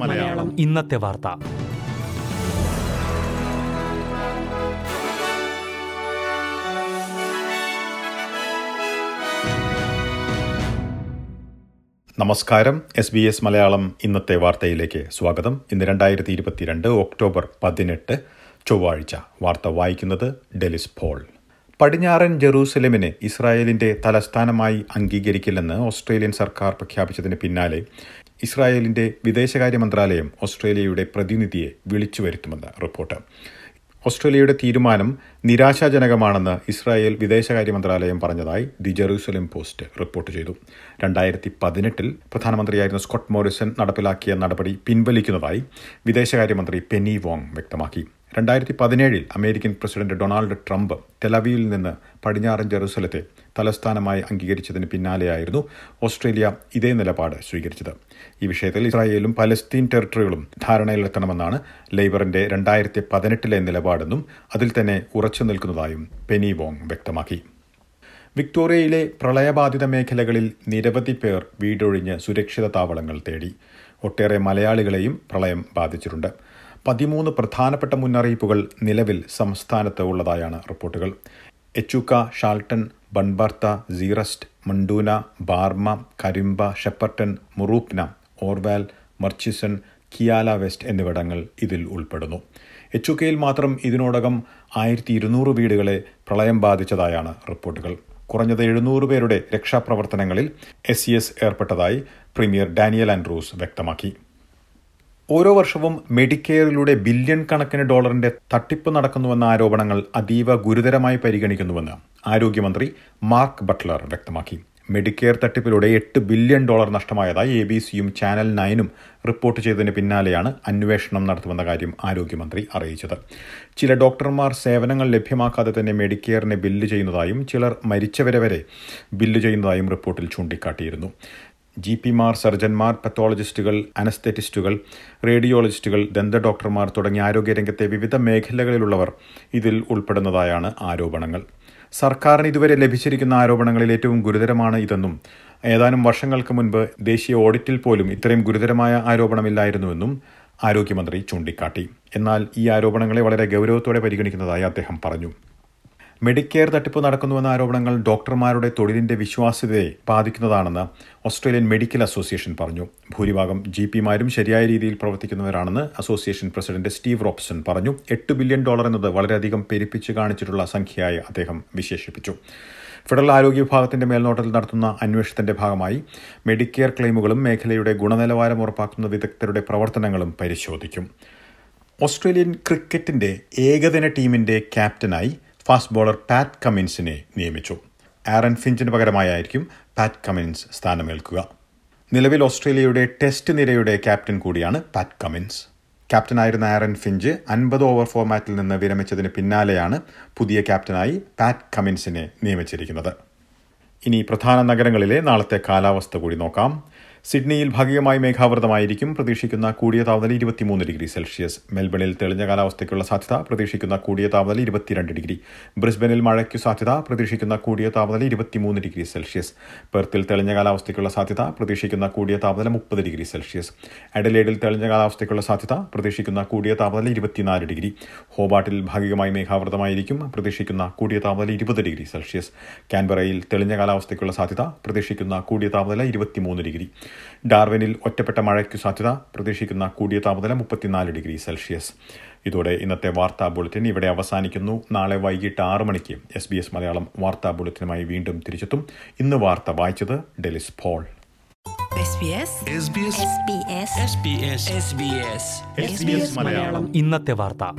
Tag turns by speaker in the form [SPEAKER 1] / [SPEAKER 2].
[SPEAKER 1] മലയാളം.
[SPEAKER 2] ഇന്നത്തെ വാർത്ത.
[SPEAKER 1] നമസ്കാരം. എസ് ബി എസ് മലയാളം ഇന്നത്തെ വാർത്തയിലേക്ക് സ്വാഗതം. ഇന്ന് രണ്ടായിരത്തി ഇരുപത്തിരണ്ട് ഒക്ടോബർ പതിനെട്ട് ചൊവ്വാഴ്ച. വാർത്ത വായിക്കുന്നത് ഡെലിസ് പോൾ. പടിഞ്ഞാറൻ ജെറൂസലമിനെ ഇസ്രായേലിന്റെ തലസ്ഥാനമായി അംഗീകരിക്കില്ലെന്ന് ഓസ്ട്രേലിയൻ സർക്കാർ പ്രഖ്യാപിച്ചതിന് പിന്നാലെ ഇസ്രായേലിന്റെ വിദേശകാര്യ മന്ത്രാലയം ഓസ്ട്രേലിയയുടെ പ്രതിനിധിയെ വിളിച്ചു വരുത്തുമെന്ന് റിപ്പോർട്ട്. ഓസ്ട്രേലിയയുടെ തീരുമാനം നിരാശാജനകമാണെന്ന് ഇസ്രായേൽ വിദേശകാര്യ മന്ത്രാലയം പറഞ്ഞതായി ദി ജെറൂസലം പോസ്റ്റ് റിപ്പോർട്ട് ചെയ്തു. രണ്ടായിരത്തി പതിനെട്ടിൽ പ്രധാനമന്ത്രിയായിരുന്ന സ്കോട്ട് മോറിസൺ നടപ്പിലാക്കിയ നടപടി പിൻവലിക്കുന്നതായി വിദേശകാര്യമന്ത്രി പെനി വോങ് വ്യക്തമാക്കി. രണ്ടായിരത്തി പതിനേഴിൽ അമേരിക്കൻ പ്രസിഡന്റ് ഡൊണാൾഡ് ട്രംപ് ടെലവിയിൽ നിന്ന് പടിഞ്ഞാറൻ ജെറുസലത്തെ തലസ്ഥാനമായി അംഗീകരിച്ചതിന് പിന്നാലെയായിരുന്നു ഓസ്ട്രേലിയ ഇതേ നിലപാട് സ്വീകരിച്ചത്. ഈ വിഷയത്തിൽ ഇസ്രായേലും പലസ്തീൻ ടെറിട്ടറികളും ധാരണയിലെത്തണമെന്നാണ് ലേബറിന്റെ രണ്ടായിരത്തി പതിനെട്ടിലെ നിലപാടെന്നും അതിൽ തന്നെ ഉറച്ചു നിൽക്കുന്നതായും പെനി വോങ് വ്യക്തമാക്കി. വിക്ടോറിയയിലെ പ്രളയബാധിത മേഖലകളിൽ നിരവധി പേർ വീടൊഴിഞ്ഞ് സുരക്ഷിത താവളങ്ങൾ തേടി. ഒട്ടേറെ മലയാളികളെയും പ്രളയം ബാധിച്ചിട്ടുണ്ട്. പതിമൂന്ന് പ്രധാനപ്പെട്ട മുന്നറിയിപ്പുകൾ നിലവിൽ സംസ്ഥാനത്ത് ഉള്ളതായാണ് റിപ്പോർട്ടുകൾ. എച്ചുക്ക ഷാൾട്ടൺ ബൺബർത്ത സീറസ്റ്റ് മണ്ടൂന ബാർമ കരിമ്പ ഷെപ്പർട്ടൺ മുറൂപ്ന ഓർവാൽ മർച്ചിസൺ കിയാല വെസ്റ്റ് എന്നിവിടങ്ങൾ ഇതിൽ ഉൾപ്പെടുന്നു. എച്ചുക്കയിൽ മാത്രം ഇതിനോടകം ആയിരത്തി ഇരുന്നൂറ് വീടുകളെ പ്രളയം ബാധിച്ചതായാണ് റിപ്പോർട്ടുകൾ. കുറഞ്ഞത് എഴുന്നൂറ് പേരുടെ രക്ഷാപ്രവർത്തനങ്ങളിൽ എസ് സി എസ് ഏർപ്പെട്ടതായി പ്രീമിയർ ഡാനിയൽ ആൻഡ്രൂസ് വ്യക്തമാക്കി. ഓരോ വർഷവും മെഡിക്കെയറിലൂടെ ബില്യൺ കണക്കിന് ഡോളറിന്റെ തട്ടിപ്പ് നടക്കുന്നുവെന്ന ആരോപണങ്ങൾ അതീവ ഗുരുതരമായി പരിഗണിക്കുന്നുവെന്ന് ആരോഗ്യമന്ത്രി മാർക്ക് ബട്ട്ലർ വ്യക്തമാക്കി. മെഡിക്കെയർ തട്ടിപ്പിലൂടെ എട്ട് ബില്യൺ ഡോളർ നഷ്ടമായതായി എ ബി സിയും ചാനൽ നയനും റിപ്പോർട്ട് ചെയ്തതിന് പിന്നാലെയാണ് അന്വേഷണം നടത്തുമെന്ന കാര്യം ആരോഗ്യമന്ത്രി അറിയിച്ചത്. ചില ഡോക്ടർമാർ സേവനങ്ങൾ ലഭ്യമാക്കാതെ തന്നെ മെഡിക്കെയറിനെ ബില്ല് ചെയ്യുന്നതായും ചിലർ മരിച്ചവരെ വരെ ബില്ല് ചെയ്യുന്നതായും റിപ്പോർട്ടിൽ ചൂണ്ടിക്കാട്ടിയിരുന്നു. ജി പിമാർ സർജന്മാർ പത്തോളജിസ്റ്റുകൾ അനസ്തെറ്റിസ്റ്റുകൾ റേഡിയോളജിസ്റ്റുകൾ ദന്ത ഡോക്ടർമാർ തുടങ്ങിയ ആരോഗ്യരംഗത്തെ വിവിധ മേഖലകളിലുള്ളവർ ഇതിൽ ഉൾപ്പെടുന്നതായാണ് ആരോപണങ്ങൾ. സർക്കാരിന് ഇതുവരെ ലഭിച്ചിരിക്കുന്ന ആരോപണങ്ങളിൽ ഏറ്റവും ഗുരുതരമാണ് ഇതെന്നും ഏതാനും വർഷങ്ങൾക്ക് മുൻപ് ദേശീയ ഓഡിറ്റിൽ പോലും ഇത്രയും ഗുരുതരമായ ആരോപണമില്ലായിരുന്നുവെന്നും ആരോഗ്യമന്ത്രി ചൂണ്ടിക്കാട്ടി. എന്നാൽ ഈ ആരോപണങ്ങളെ വളരെ ഗൗരവത്തോടെ പരിഗണിക്കുന്നതായി അദ്ദേഹം പറഞ്ഞു. മെഡിക്കെയർ തട്ടിപ്പ് നടക്കുന്നുവെന്ന ആരോപണങ്ങൾ ഡോക്ടർമാരുടെ തൊഴിലിന്റെ വിശ്വാസ്യതയെ ബാധിക്കുന്നതാണെന്ന് ഓസ്ട്രേലിയൻ മെഡിക്കൽ അസോസിയേഷൻ പറഞ്ഞു. ഭൂരിഭാഗം ജി പിമാരും ശരിയായ രീതിയിൽ പ്രവർത്തിക്കുന്നവരാണെന്ന് അസോസിയേഷൻ പ്രസിഡന്റ് സ്റ്റീവ് റോബ്സൺ പറഞ്ഞു. എട്ട് ബില്യൺ ഡോളർ എന്നത് വളരെയധികം പെരുപ്പിച്ച് കാണിച്ചിട്ടുള്ള സംഖ്യയായി അദ്ദേഹം വിശേഷിപ്പിച്ചു. ഫെഡറൽ ആരോഗ്യ വിഭാഗത്തിന്റെ മേൽനോട്ടത്തിൽ നടത്തുന്ന അന്വേഷണത്തിന്റെ ഭാഗമായി മെഡിക്കെയർ ക്ലെയിമുകളും മേഖലയുടെ ഗുണനിലവാരം ഉറപ്പാക്കുന്ന വിദഗ്ധരുടെ പ്രവർത്തനങ്ങളും പരിശോധിക്കും. ഓസ്ട്രേലിയൻ ക്രിക്കറ്റിന്റെ ഏകദിന ടീമിന്റെ ക്യാപ്റ്റനായി ഫാസ്റ്റ് ബോളർ പാറ്റ് കമിൻസിനെ നിയമിച്ചു. ആറൻ ഫിഞ്ചിന് പകരമായായിരിക്കും പാറ്റ് കമിൻസ് സ്ഥാനമേൽക്കുക. നിലവിൽ ഓസ്ട്രേലിയയുടെ ടെസ്റ്റ് നിരയുടെ ക്യാപ്റ്റൻ കൂടിയാണ് പാറ്റ് കമിൻസ് ക്യാപ്റ്റനായിരുന്ന ആറൻ ഫിഞ്ച് അൻപത് ഓവർ ഫോർമാറ്റിൽ നിന്ന് വിരമിച്ചതിന് പിന്നാലെയാണ് പുതിയ ക്യാപ്റ്റനായി പാറ്റ് കമിൻസിനെ നിയമിച്ചിരിക്കുന്നത്. ഇനി പ്രധാന നഗരങ്ങളിലെ നാളത്തെ കാലാവസ്ഥ കൂടി നോക്കാം. സിഡ്നിയിൽ ഭാഗികമായി മേഘാവൃതമായിരിക്കും. പ്രതീക്ഷിക്കുന്ന കൂടിയ താപനില ഇരുപത്തിമൂന്ന് ഡിഗ്രി സെൽഷ്യസ്. മെൽബണിൽ തെളിഞ്ഞ കാലാവസ്ഥയ്ക്കുള്ള സാധ്യത പ്രതീക്ഷിക്കുന്ന കൂടിയ താപനില ഇരുപത്തിരണ്ട് ഡിഗ്രി. ബ്രിസ്ബനിൽ മഴയ്ക്കു സാധ്യത പ്രതീക്ഷിക്കുന്ന കൂടിയ താപനില ഇരുപത്തിമൂന്ന് ഡിഗ്രി സെൽഷ്യസ്. പെർത്തിൽ തെളിഞ്ഞ കാലാവസ്ഥയ്ക്കുള്ള സാധ്യത പ്രതീക്ഷിക്കുന്ന കൂടിയ താപനില മുപ്പത് ഡിഗ്രി സെൽഷ്യസ്. അഡലേഡിൽ തെളിഞ്ഞ കാലാവസ്ഥയ്ക്കുള്ള സാധ്യത പ്രതീക്ഷിക്കുന്ന കൂടിയ താപനില ഇരുപത്തിനാല് ഡിഗ്രി. ഹോബാട്ടിൽ ഭാഗികമായി മേഘാവൃതമായിരിക്കും. പ്രതീക്ഷിക്കുന്ന കൂടിയ താപനില ഇരുപത് ഡിഗ്രി സെൽഷ്യസ്. കാൻബറയിൽ തെളിഞ്ഞ കാലാവസ്ഥയ്ക്കുള്ള സാധ്യത പ്രതീക്ഷിക്കുന്ന കൂടിയ താപനില ഇരുപത്തിമൂന്ന് ഡിഗ്രി. ഡാർവിനിൽ ഒറ്റപ്പെട്ട മഴയ്ക്ക് സാധ്യത. പ്രതീക്ഷിക്കുന്ന കൂടിയ താപനില മുപ്പത്തിനാല് ഡിഗ്രി സെൽഷ്യസ്. ഇതോടെ ഇന്നത്തെ വാർത്താ ബുള്ളറ്റിൻ ഇവിടെ അവസാനിക്കുന്നു. നാളെ വൈകിട്ട് ആറ് മണിക്ക് എസ് ബി എസ് മലയാളം വാർത്താ ബുള്ളറ്റിനുമായി വീണ്ടും തിരിച്ചെത്തും. ഇന്ന് വാർത്ത വായിച്ചത് ഡെലിസ് പോൾ.
[SPEAKER 2] ഇന്നത്തെ വാർത്ത.